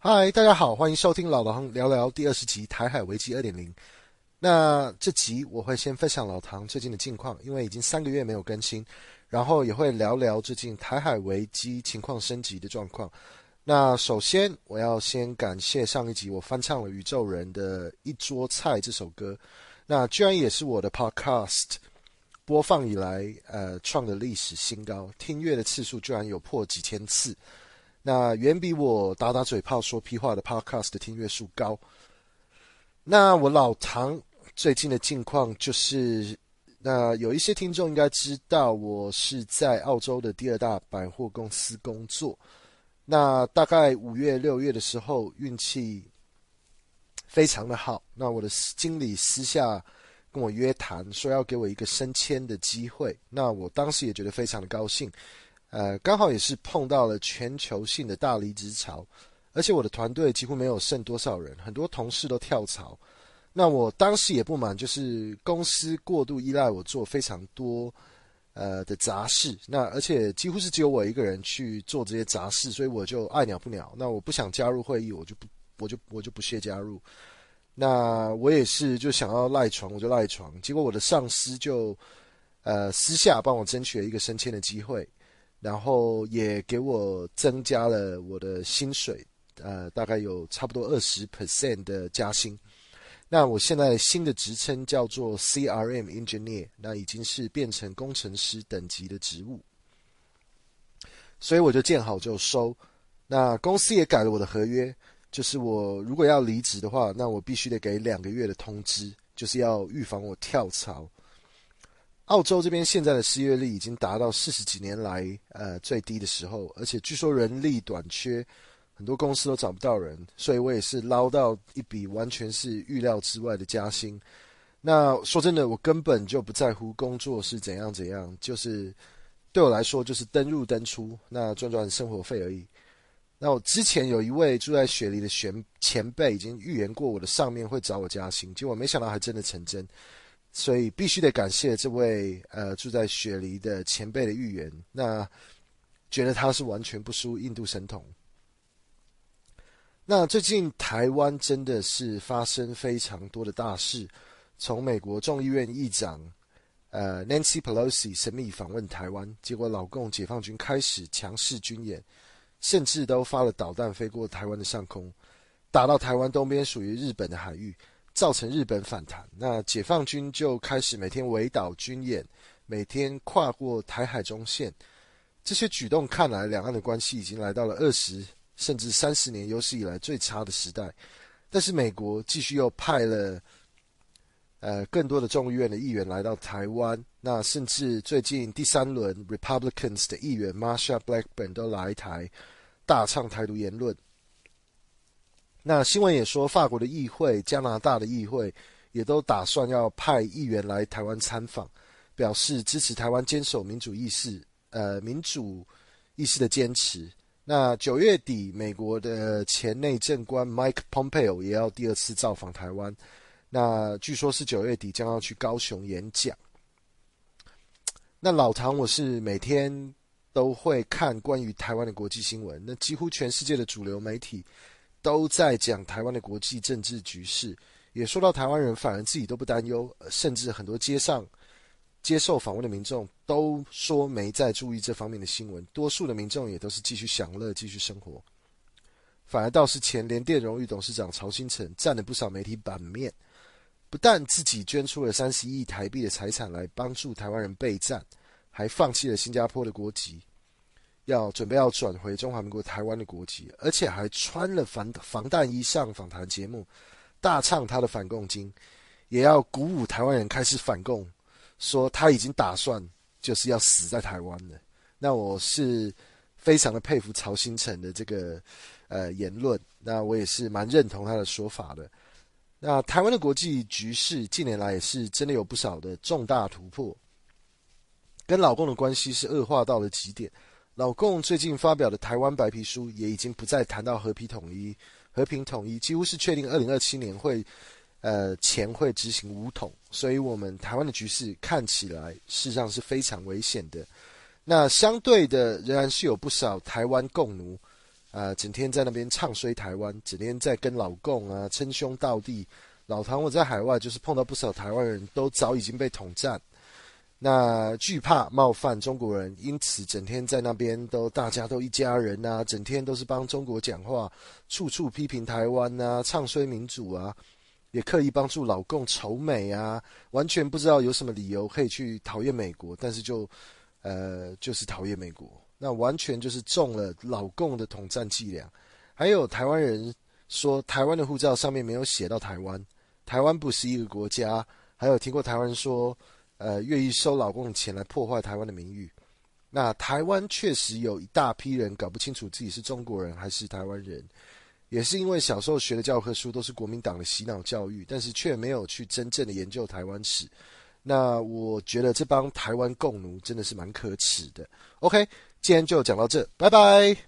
嗨，大家好，欢迎收听老唐聊聊第二十集《台海危机二点零》。那这集我会先分享老唐最近的近况，因为已经三个月没有更新，然后也会聊聊最近台海危机情况升级的状况。那首先我要先感谢上一集我翻唱了宇宙人的一桌菜这首歌，那居然也是我的 Podcast 播放以来呃创的历史新高，听阅的次数居然有破几千次。那远比我打打嘴炮说屁话的 Podcast 的听阅数高。那我老唐最近的近况就是，那有一些听众应该知道，我是在澳洲的第二大百货公司工作。那大概五月六月的时候，运气非常的好。那我的经理私下跟我约谈，说要给我一个升迁的机会。那我当时也觉得非常的高兴。呃，刚好也是碰到了全球性的大离职潮，而且我的团队几乎没有剩多少人，很多同事都跳槽。那我当时也不满，就是公司过度依赖我做非常多呃的杂事，那而且几乎是只有我一个人去做这些杂事，所以我就爱鸟不鸟。那我不想加入会议，我就不，我就我就不屑加入。那我也是就想要赖床，我就赖床。结果我的上司就呃私下帮我争取了一个升迁的机会。然后也给我增加了我的薪水，呃，大概有差不多二十 percent 的加薪。那我现在新的职称叫做 CRM Engineer，那已经是变成工程师等级的职务。所以我就见好就收。那公司也改了我的合约，就是我如果要离职的话，那我必须得给两个月的通知，就是要预防我跳槽。澳洲这边现在的失业率已经达到四十几年来呃最低的时候，而且据说人力短缺，很多公司都找不到人，所以我也是捞到一笔完全是预料之外的加薪。那说真的，我根本就不在乎工作是怎样怎样，就是对我来说就是登入登出，那赚赚生活费而已。那我之前有一位住在雪梨的前前辈已经预言过我的上面会找我加薪，结果没想到还真的成真。所以必须得感谢这位呃住在雪梨的前辈的预言，那觉得他是完全不输印度神童。那最近台湾真的是发生非常多的大事，从美国众议院议长呃 Nancy Pelosi 神秘访问台湾，结果老共解放军开始强势军演，甚至都发了导弹飞过台湾的上空，打到台湾东边属于日本的海域。造成日本反弹，那解放军就开始每天围岛军演，每天跨过台海中线。这些举动看来，两岸的关系已经来到了二十甚至三十年有史以来最差的时代。但是美国继续又派了呃更多的众议院的议员来到台湾，那甚至最近第三轮 Republicans 的议员 Marsha Blackburn 都来台大唱台独言论。那新闻也说，法国的议会、加拿大的议会也都打算要派议员来台湾参访，表示支持台湾坚守民主意识，呃，民主意识的坚持。那九月底，美国的前内政官 Mike Pompeo 也要第二次造访台湾，那据说是九月底将要去高雄演讲。那老唐，我是每天都会看关于台湾的国际新闻，那几乎全世界的主流媒体。都在讲台湾的国际政治局势，也说到台湾人反而自己都不担忧，甚至很多街上接受访问的民众都说没在注意这方面的新闻，多数的民众也都是继续享乐、继续生活。反而倒是前联电荣誉董事长曹兴诚占了不少媒体版面，不但自己捐出了三十亿台币的财产来帮助台湾人备战，还放弃了新加坡的国籍。要准备要转回中华民国台湾的国籍，而且还穿了防防弹衣上访谈节目，大唱他的反共经，也要鼓舞台湾人开始反共，说他已经打算就是要死在台湾了。那我是非常的佩服曹兴诚的这个呃言论，那我也是蛮认同他的说法的。那台湾的国际局势近年来也是真的有不少的重大突破，跟老共的关系是恶化到了极点。老共最近发表的台湾白皮书也已经不再谈到和平统一，和平统一几乎是确定，二零二七年会，呃前会执行武统，所以我们台湾的局势看起来事实上是非常危险的。那相对的，仍然是有不少台湾共奴呃，整天在那边唱衰台湾，整天在跟老共啊称兄道弟。老唐我在海外就是碰到不少台湾人都早已经被统战，那惧怕冒犯中国人，因此整天在那边都大家都一家人啊，整天都是帮中国讲话，处处批评台湾啊，唱衰民主啊，也刻意帮助老共仇美啊，完全不知道有什么理由可以去讨厌美国，但是就呃就是讨厌美国。那完全就是中了老共的统战伎俩，还有台湾人说台湾的护照上面没有写到台湾，台湾不是一个国家，还有听过台湾人说，呃，愿意收老共的钱来破坏台湾的名誉。那台湾确实有一大批人搞不清楚自己是中国人还是台湾人，也是因为小时候学的教科书都是国民党的洗脑教育，但是却没有去真正的研究台湾史。那我觉得这帮台湾共奴真的是蛮可耻的。OK。今天就讲到这，拜拜。